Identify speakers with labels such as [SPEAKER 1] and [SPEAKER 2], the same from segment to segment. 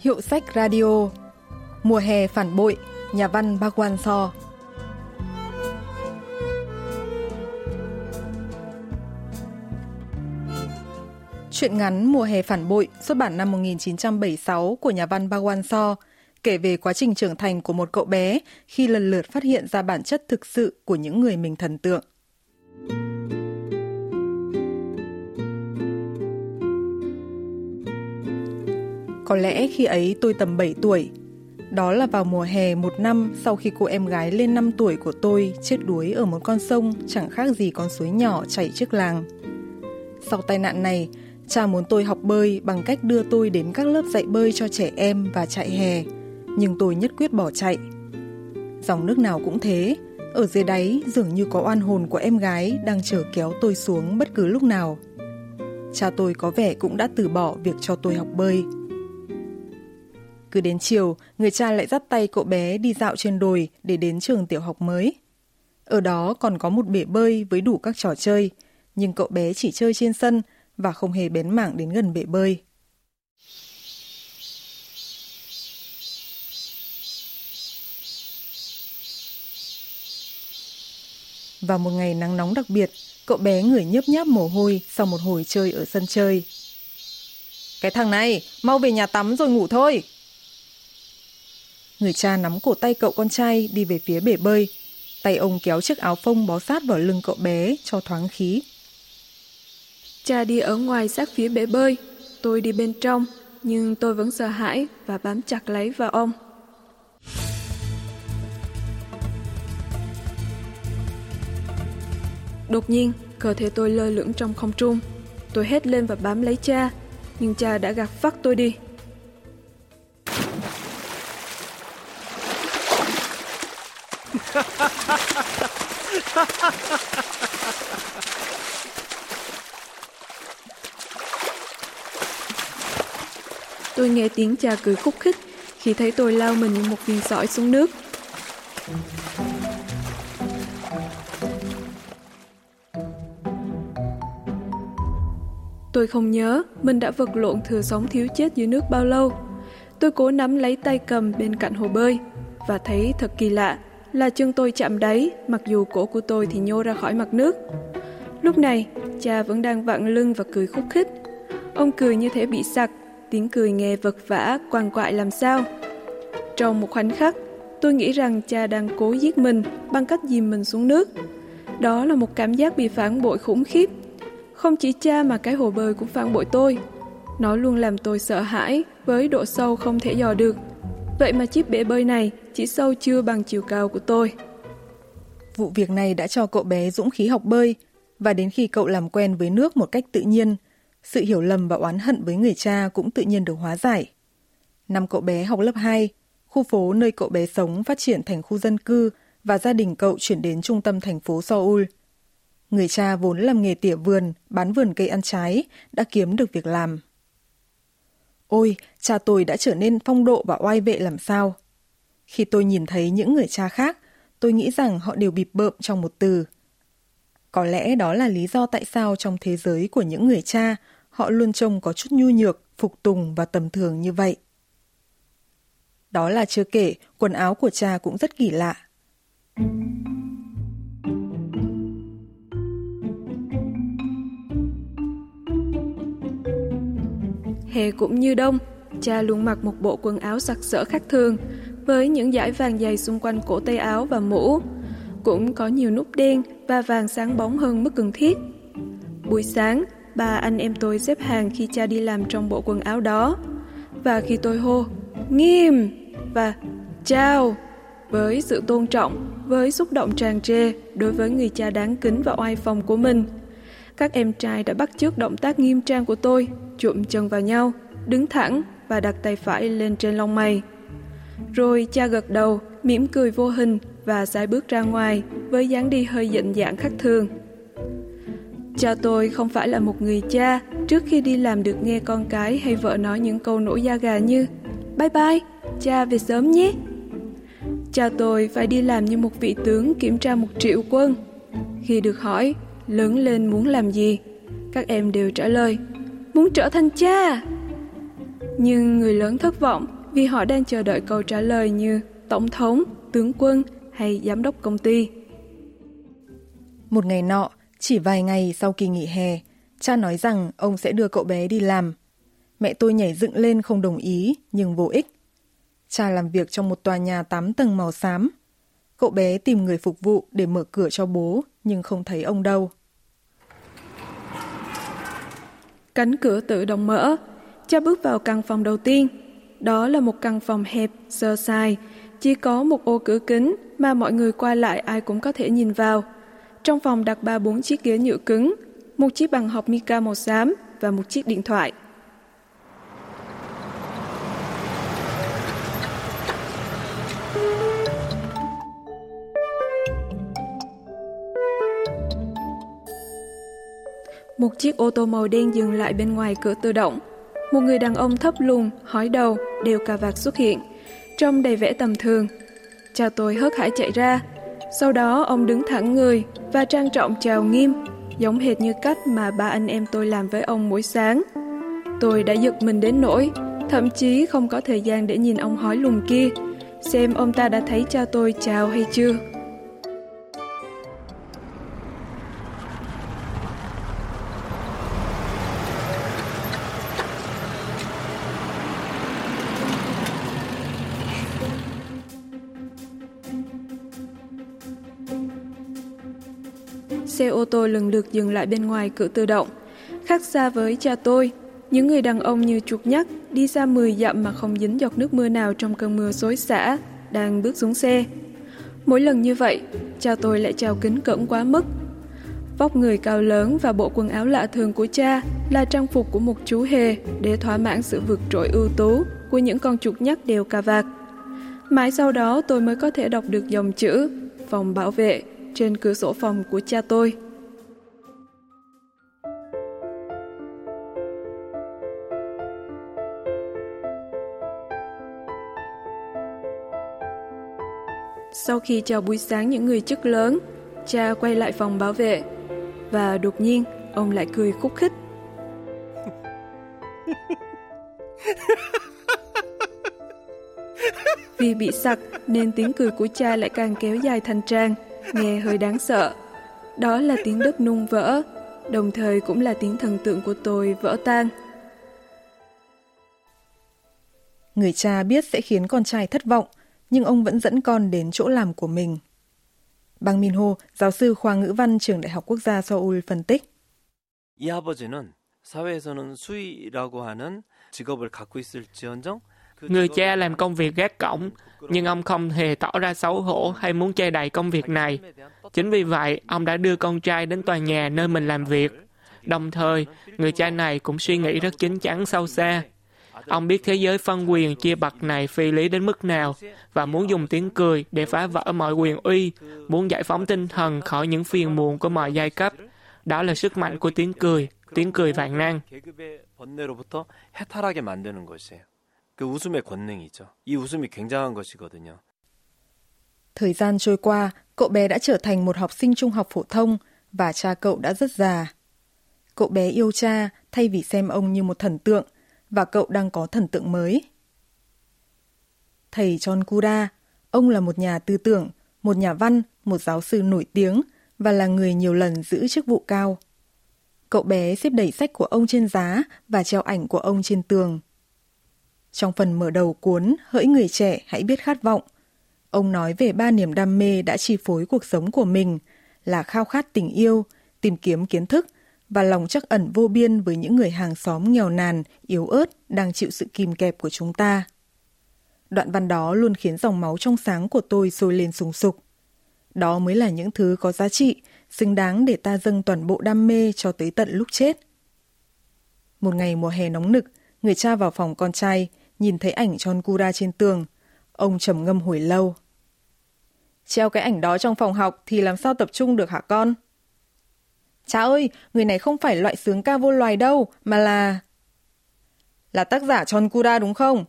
[SPEAKER 1] Hiệu sách radio Mùa hè phản bội, Nhà văn Bhagwan So Chuyện ngắn Mùa hè phản bội, xuất bản năm 1976 của nhà văn Bhagwan So, kể về quá trình trưởng thành của một cậu bé khi lần lượt phát hiện ra bản chất thực sự của những người mình thần tượng. Có lẽ khi ấy tôi tầm 7 tuổi. Đó là vào mùa hè một năm sau khi cô em gái lên 5 tuổi của tôi chết đuối ở một con sông chẳng khác gì con suối nhỏ chảy trước làng. Sau tai nạn này, cha muốn tôi học bơi bằng cách đưa tôi đến các lớp dạy bơi cho trẻ em và chạy hè, nhưng tôi nhất quyết bỏ chạy. Dòng nước nào cũng thế, ở dưới đáy dường như có oan hồn của em gái đang chờ kéo tôi xuống bất cứ lúc nào. Cha tôi có vẻ cũng đã từ bỏ việc cho tôi học bơi. Cứ đến chiều, người cha lại dắt tay cậu bé đi dạo trên đồi để đến trường tiểu học mới. Ở đó còn có một bể bơi với đủ các trò chơi, nhưng cậu bé chỉ chơi trên sân và không hề bén mảng đến gần bể bơi. Vào một ngày nắng nóng đặc biệt, cậu bé người nhớp nháp mồ hôi sau một hồi chơi ở sân chơi. Cái thằng này, mau về nhà tắm rồi ngủ thôi. Người cha nắm cổ tay cậu con trai đi về phía bể bơi. Tay ông kéo chiếc áo phông bó sát vào lưng cậu bé cho thoáng khí.
[SPEAKER 2] Cha đi ở ngoài sát phía bể bơi, tôi đi bên trong, nhưng tôi vẫn sợ hãi và bám chặt lấy vào ông. Đột nhiên, cơ thể tôi lơ lửng trong không trung. Tôi hét lên và bám lấy cha, nhưng cha đã gạt phát tôi đi. Tôi nghe tiếng cha cười khúc khích khi thấy tôi lao mình như một viên sỏi xuống nước. Tôi không nhớ mình đã vật lộn thừa sống thiếu chết dưới nước bao lâu. Tôi cố nắm lấy tay cầm bên cạnh hồ bơi và thấy thật kỳ lạ là chân tôi chạm đáy mặc dù cổ của tôi thì nhô ra khỏi mặt nước. Lúc này, cha vẫn đang vặn lưng và cười khúc khích. Ông cười như thể bị sặc, tiếng cười nghe vật vã, quằn quại làm sao. Trong một khoảnh khắc, tôi nghĩ rằng cha đang cố giết mình bằng cách dìm mình xuống nước. Đó là một cảm giác bị phản bội khủng khiếp. Không chỉ cha mà cái hồ bơi cũng phản bội tôi. Nó luôn làm tôi sợ hãi với độ sâu không thể dò được. Vậy mà chiếc bể bơi này chỉ sâu chưa bằng chiều cao của tôi.
[SPEAKER 1] Vụ việc này đã cho cậu bé dũng khí học bơi và đến khi cậu làm quen với nước một cách tự nhiên, sự hiểu lầm và oán hận với người cha cũng tự nhiên được hóa giải. Năm cậu bé học lớp 2, khu phố nơi cậu bé sống phát triển thành khu dân cư và gia đình cậu chuyển đến trung tâm thành phố Seoul. Người cha vốn làm nghề tỉa vườn, bán vườn cây ăn trái, đã kiếm được việc làm. Ôi, cha tôi đã trở nên phong độ và oai vệ làm sao. Khi tôi nhìn thấy những người cha khác, tôi nghĩ rằng họ đều bịp bợm trong một từ. Có lẽ đó là lý do tại sao trong thế giới của những người cha, họ luôn trông có chút nhu nhược, phục tùng và tầm thường như vậy. Đó là chưa kể, quần áo của cha cũng rất kỳ lạ.
[SPEAKER 2] Hè cũng như đông, cha luôn mặc một bộ quần áo sặc sỡ khác thường, với những dải vàng dày xung quanh cổ tay áo và mũ. Cũng có nhiều nút đen và vàng sáng bóng hơn mức cần thiết. Buổi sáng, ba anh em tôi xếp hàng khi cha đi làm trong bộ quần áo đó. Và khi tôi hô, nghiêm và chào với sự tôn trọng, với xúc động tràn trề đối với người cha đáng kính và oai phong của mình. Các em trai đã bắt chước động tác nghiêm trang của tôi, chụm chân vào nhau, đứng thẳng và đặt tay phải lên trên lông mày. Rồi cha gật đầu, mỉm cười vô hình và sai bước ra ngoài với dáng đi hơi dịnh dạng khác thường. Cha tôi không phải là một người cha trước khi đi làm được nghe con cái hay vợ nói những câu nổi da gà như Bye bye, cha về sớm nhé. Cha tôi phải đi làm như một vị tướng kiểm tra một triệu quân. Khi được hỏi lớn lên muốn làm gì, các em đều trả lời muốn trở thành cha. Nhưng người lớn thất vọng vì họ đang chờ đợi câu trả lời như tổng thống, tướng quân hay giám đốc công ty.
[SPEAKER 1] Một ngày nọ, chỉ vài ngày sau kỳ nghỉ hè, cha nói rằng ông sẽ đưa cậu bé đi làm. Mẹ tôi nhảy dựng lên không đồng ý, nhưng vô ích. Cha làm việc trong một tòa nhà 8 tầng màu xám. Cậu bé tìm người phục vụ để mở cửa cho bố, nhưng không thấy ông đâu.
[SPEAKER 2] Cánh cửa tự động mở, cha bước vào căn phòng đầu tiên. Đó là một căn phòng hẹp, sơ sài, chỉ có một ô cửa kính mà mọi người qua lại ai cũng có thể nhìn vào. Trong phòng đặt ba bốn chiếc ghế nhựa cứng, một chiếc bằng học mica màu xám và một chiếc điện thoại. Một chiếc ô tô màu đen dừng lại bên ngoài cửa tự động. Một người đàn ông thấp lùn, hói đầu, đeo cà vạt xuất hiện, trông đầy vẻ tầm thường. Cha tôi hớt hải chạy ra. Sau đó ông đứng thẳng người và trang trọng chào nghiêm, giống hệt như cách mà ba anh em tôi làm với ông mỗi sáng. Tôi đã giật mình đến nỗi, thậm chí không có thời gian để nhìn ông hói lùn kia, xem ông ta đã thấy cha tôi chào hay chưa. Xe ô tô lần lượt dừng lại bên ngoài cửa tự động. Khác xa với cha tôi, những người đàn ông như chuột nhắt đi xa 10 dặm mà không dính giọt nước mưa nào trong cơn mưa xối xả, đang bước xuống xe. Mỗi lần như vậy, cha tôi lại trao kính cẩn quá mức. Vóc người cao lớn và bộ quần áo lạ thường của cha là trang phục của một chú hề để thỏa mãn sự vượt trội ưu tú của những con chuột nhắt đều cà vạt. Mãi sau đó tôi mới có thể đọc được dòng chữ phòng bảo vệ trên cửa sổ phòng của cha tôi. Sau khi chào buổi sáng những người chức lớn, cha quay lại phòng bảo vệ và đột nhiên ông lại cười khúc khích. Vì bị sặc nên tiếng cười của cha lại càng kéo dài thành trang nghe hơi đáng sợ. Đó là tiếng đất nung vỡ, đồng thời cũng là tiếng thần tượng của tôi vỡ tan.
[SPEAKER 1] Người cha biết sẽ khiến con trai thất vọng, nhưng ông vẫn dẫn con đến chỗ làm của mình. Bang Min Ho, giáo sư khoa ngữ văn trường Đại học Quốc gia Seoul phân tích. 이 아버지는 사회에서는 수의라고 하는 직업을 갖고 있을지언정
[SPEAKER 3] Người cha làm công việc gác cổng, nhưng ông không hề tỏ ra xấu hổ hay muốn che đậy công việc này. Chính vì vậy, ông đã đưa con trai đến tòa nhà nơi mình làm việc. Đồng thời, người cha này cũng suy nghĩ rất chính chắn sâu xa. Ông biết thế giới phân quyền chia bậc này phi lý đến mức nào và muốn dùng tiếng cười để phá vỡ mọi quyền uy, muốn giải phóng tinh thần khỏi những phiền muộn của mọi giai cấp. Đó là sức mạnh của tiếng cười, tiếng cười vạn năng.
[SPEAKER 1] 그 웃음의 권능이죠. 이 웃음이 굉장한 것이거든요. Thời gian trôi qua, cậu bé đã trở thành một học sinh trung học phổ thông và cha cậu đã rất già. Cậu bé yêu cha thay vì xem ông như một thần tượng và cậu đang có thần tượng mới. Thầy John Kura, ông là một nhà tư tưởng, một nhà văn, một giáo sư nổi tiếng và là người nhiều lần giữ chức vụ cao. Cậu bé xếp đẩy sách của ông trên giá và treo ảnh của ông trên tường. Trong phần mở đầu cuốn Hỡi người trẻ hãy biết khát vọng, ông nói về ba niềm đam mê đã chi phối cuộc sống của mình là khao khát tình yêu, tìm kiếm kiến thức và lòng chắc ẩn vô biên với những người hàng xóm nghèo nàn, yếu ớt đang chịu sự kìm kẹp của chúng ta. Đoạn văn đó luôn khiến dòng máu trong sáng của tôi sôi lên sùng sục. Đó mới là những thứ có giá trị, xứng đáng để ta dâng toàn bộ đam mê cho tới tận lúc chết. Một ngày mùa hè nóng nực, người cha vào phòng con trai, nhìn thấy ảnh John Kura trên tường. Ông trầm ngâm hồi lâu. Treo cái ảnh đó trong phòng học thì làm sao tập trung được hả con? Cha ơi, người này không phải loại sướng ca vô loài đâu, mà là... Là tác giả John Kura đúng không?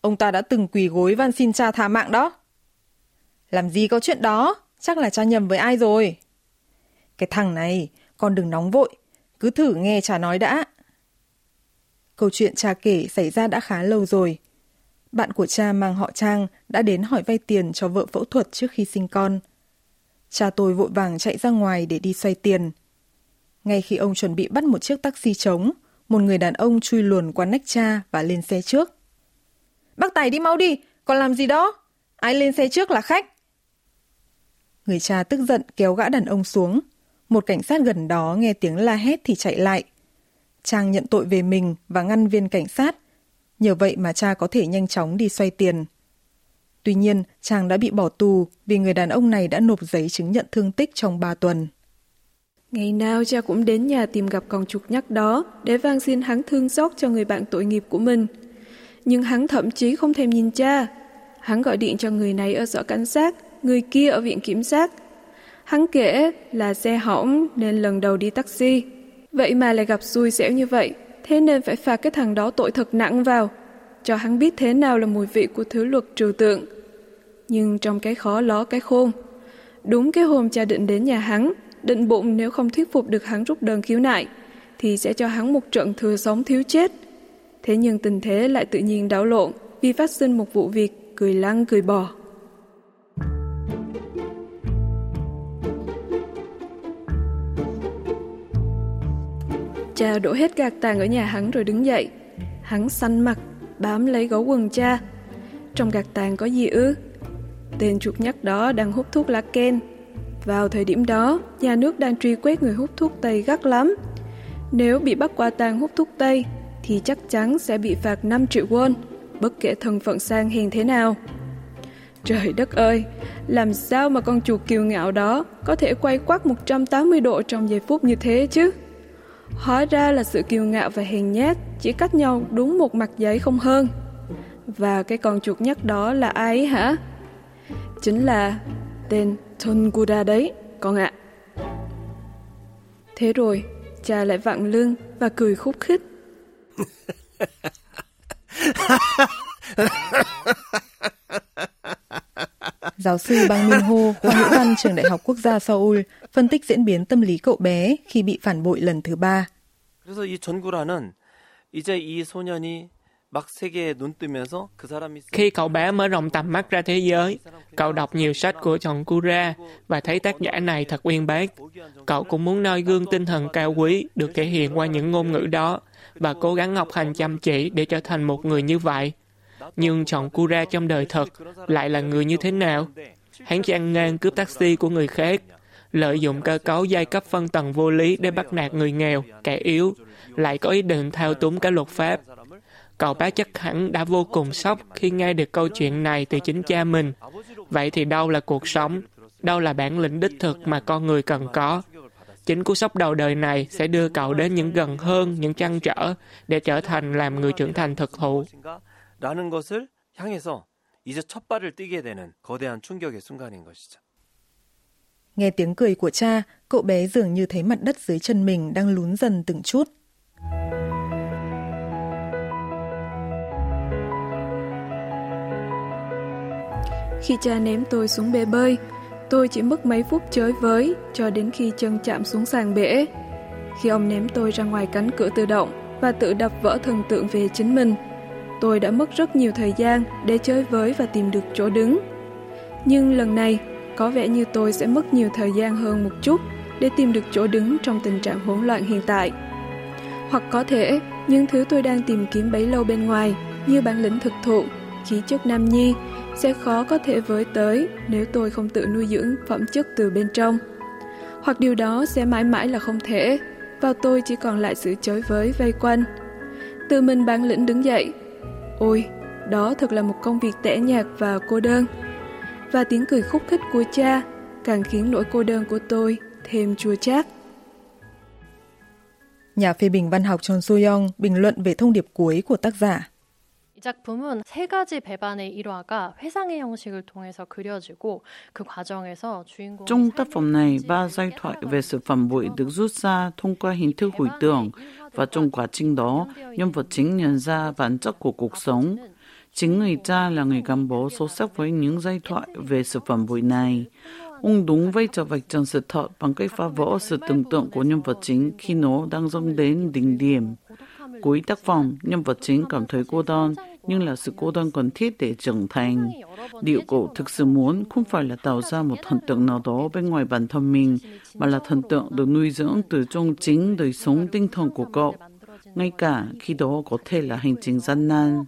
[SPEAKER 1] Ông ta đã từng quỳ gối van xin cha tha mạng đó. Làm gì có chuyện đó, chắc là cha nhầm với ai rồi. Cái thằng này, con đừng nóng vội, cứ thử nghe cha nói đã. Câu chuyện cha kể xảy ra đã khá lâu rồi. Bạn của cha mang họ Trang đã đến hỏi vay tiền cho vợ phẫu thuật trước khi sinh con. Cha tôi vội vàng chạy ra ngoài để đi xoay tiền. Ngay khi ông chuẩn bị bắt một chiếc taxi trống, một người đàn ông chui luồn qua nách cha và lên xe trước. Bác Tài đi mau đi, còn làm gì đó? Ai lên xe trước là khách. Người cha tức giận kéo gã đàn ông xuống. Một cảnh sát gần đó nghe tiếng la hét thì chạy lại. Trang nhận tội về mình và ngăn viên cảnh sát. Nhờ vậy mà cha có thể nhanh chóng đi xoay tiền. Tuy nhiên, Trang đã bị bỏ tù vì người đàn ông này đã nộp giấy chứng nhận thương tích trong 3 tuần.
[SPEAKER 2] Ngày nào cha cũng đến nhà tìm gặp con chuột nhắc đó để van xin hắn thương xót cho người bạn tội nghiệp của mình. Nhưng hắn thậm chí không thèm nhìn cha. Hắn gọi điện cho người này ở sở cảnh sát, người kia ở viện kiểm sát. Hắn kể là xe hỏng nên lần đầu đi taxi. Vậy mà lại gặp xui xẻo như vậy, thế nên phải phạt cái thằng đó tội thật nặng vào, cho hắn biết thế nào là mùi vị của thứ luật trừu tượng. Nhưng trong cái khó ló cái khôn, đúng cái hôm cha định đến nhà hắn, định bụng nếu không thuyết phục được hắn rút đơn khiếu nại, thì sẽ cho hắn một trận thừa sống thiếu chết. Thế nhưng tình thế lại tự nhiên đảo lộn vì phát sinh một vụ việc cười lăng cười bò. Cha đổ hết gạc tàn ở nhà hắn rồi đứng dậy. Hắn xanh mặt, bám lấy gấu quần cha. Trong gạc tàn có gì ư? Tên chuột nhắt đó đang hút thuốc lá ken. Vào thời điểm đó, nhà nước đang truy quét người hút thuốc Tây gắt lắm. Nếu bị bắt qua tang hút thuốc Tây, thì chắc chắn sẽ bị phạt 5 triệu won, bất kể thân phận sang hèn thế nào. Trời đất ơi, làm sao mà con chuột kiều ngạo đó có thể quay quắt 180 độ trong giây phút như thế chứ? Hóa ra là sự kiêu ngạo và hèn nhát chỉ cách nhau đúng một mặt giấy không hơn. Và cái con chuột nhắt đó là ai hả? Chính là tên Tonguda đấy, con ạ. Thế rồi, cha lại vặn lưng và cười khúc khích.
[SPEAKER 1] Giáo sư Bang Min Ho, khoa ngữ văn trường Đại học Quốc gia Seoul, phân tích diễn biến tâm lý cậu bé khi bị phản bội lần thứ ba.
[SPEAKER 3] Khi cậu bé mở rộng tầm mắt ra thế giới, cậu đọc nhiều sách của Chon Kura và thấy tác giả này thật uyên bác. Cậu cũng muốn noi gương tinh thần cao quý được thể hiện qua những ngôn ngữ đó và cố gắng học hành chăm chỉ để trở thành một người như vậy. Nhưng Chon Kura trong đời thật lại là người như thế nào? Hắn chỉ ăn ngang cướp taxi của người khác, lợi dụng cơ cấu giai cấp phân tầng vô lý để bắt nạt người nghèo, kẻ yếu, lại có ý định thao túng cả luật pháp Cậu bé chắc hẳn đã vô cùng sốc khi nghe được câu chuyện này từ chính cha mình. Vậy thì đâu là cuộc sống? Đâu là bản lĩnh đích thực mà con người cần có? Chính cú sốc đầu đời này sẽ đưa cậu đến những gần hơn, những trăn trở để trở thành làm người trưởng thành thực thụ.
[SPEAKER 1] Nghe tiếng cười của cha, cậu bé dường như thấy mặt đất dưới chân mình đang lún dần từng chút.
[SPEAKER 2] Khi cha ném tôi xuống bể bơi, tôi chỉ mất mấy phút chới với cho đến khi chân chạm xuống sàn bể. Khi ông ném tôi ra ngoài cánh cửa tự động và tự đập vỡ thần tượng về chính mình, tôi đã mất rất nhiều thời gian để chơi với và tìm được chỗ đứng. Nhưng lần này, có vẻ như tôi sẽ mất nhiều thời gian hơn một chút để tìm được chỗ đứng trong tình trạng hỗn loạn hiện tại. Hoặc có thể, những thứ tôi đang tìm kiếm bấy lâu bên ngoài, như bản lĩnh thực thụ, khí chất nam nhi, sẽ khó có thể với tới nếu tôi không tự nuôi dưỡng phẩm chất từ bên trong. Hoặc điều đó sẽ mãi mãi là không thể, và tôi chỉ còn lại sự chối với vây quanh. Tự mình bản lĩnh đứng dậy. Ôi, đó thật là một công việc tẻ nhạt và cô đơn Và tiếng cười khúc khích của cha càng khiến nỗi cô đơn của tôi thêm chua chát.
[SPEAKER 1] Nhà phê bình văn học Chon So-young bình luận về thông điệp cuối của tác giả.
[SPEAKER 4] 작품은 세 가지 배반의 일화가 회상의 형식을 통해서 그려지고 그 과정에서 주인공
[SPEAKER 5] Trong tác phẩm này, ba giai thoại về sự phản bội được rút ra thông qua hình thức hồi tưởng và trong quá trình đó, nhân vật chính nhận ra bản chất của cuộc sống. Chính người cha là người gắn bó sâu sắc với những giai thoại về sự phản bội này. Ông đúng vai trò vạch trần sự thật bằng cách phá vỡ sự tưởng tượng của nhân vật chính khi nó đang dâng đến đỉnh điểm. Cuối tác phẩm, nhân vật chính cảm thấy cô đơn, nhưng là sự cô đơn cần thiết để trưởng thành. Điều cổ thực sự muốn không phải là tạo ra một thần tượng nào đó bên ngoài bản thân mình, mà là thần tượng được nuôi dưỡng từ trong chính đời sống tinh thần của cậu. Ngay cả khi đó có thể là hành trình gian nan.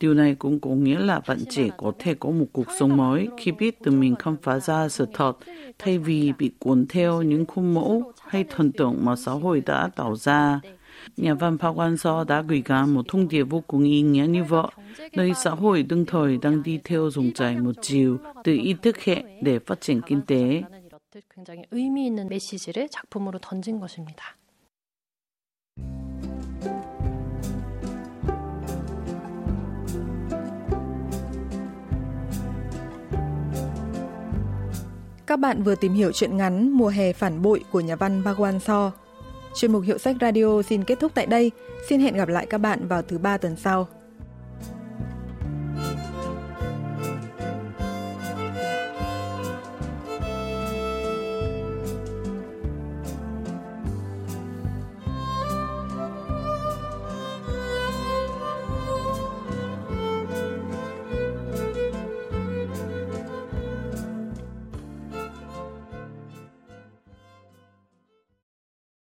[SPEAKER 5] Điều này cũng có nghĩa là bạn trẻ có thể có một cuộc sống mới khi biết tự mình khám phá ra sự thật thay vì bị cuốn theo những khuôn mẫu hay thần tượng mà xã hội đã tạo ra. Nhà văn Park Wan-so đã gửi gắm một thông điệp vô cùng ý nghĩa như vậy, nơi xã hội đương thời đang đi theo dòng chảy một chiều từ ý thức hệ để phát triển kinh tế.
[SPEAKER 4] 굉장히 의미 있는 메시지를 작품으로 던진 것입니다.
[SPEAKER 1] Các bạn vừa tìm hiểu chuyện ngắn Mùa hè phản bội của nhà văn Bhagwan So. Chuyên mục Hiệu sách Radio xin kết thúc tại đây. Xin hẹn gặp lại các bạn vào thứ ba tuần sau.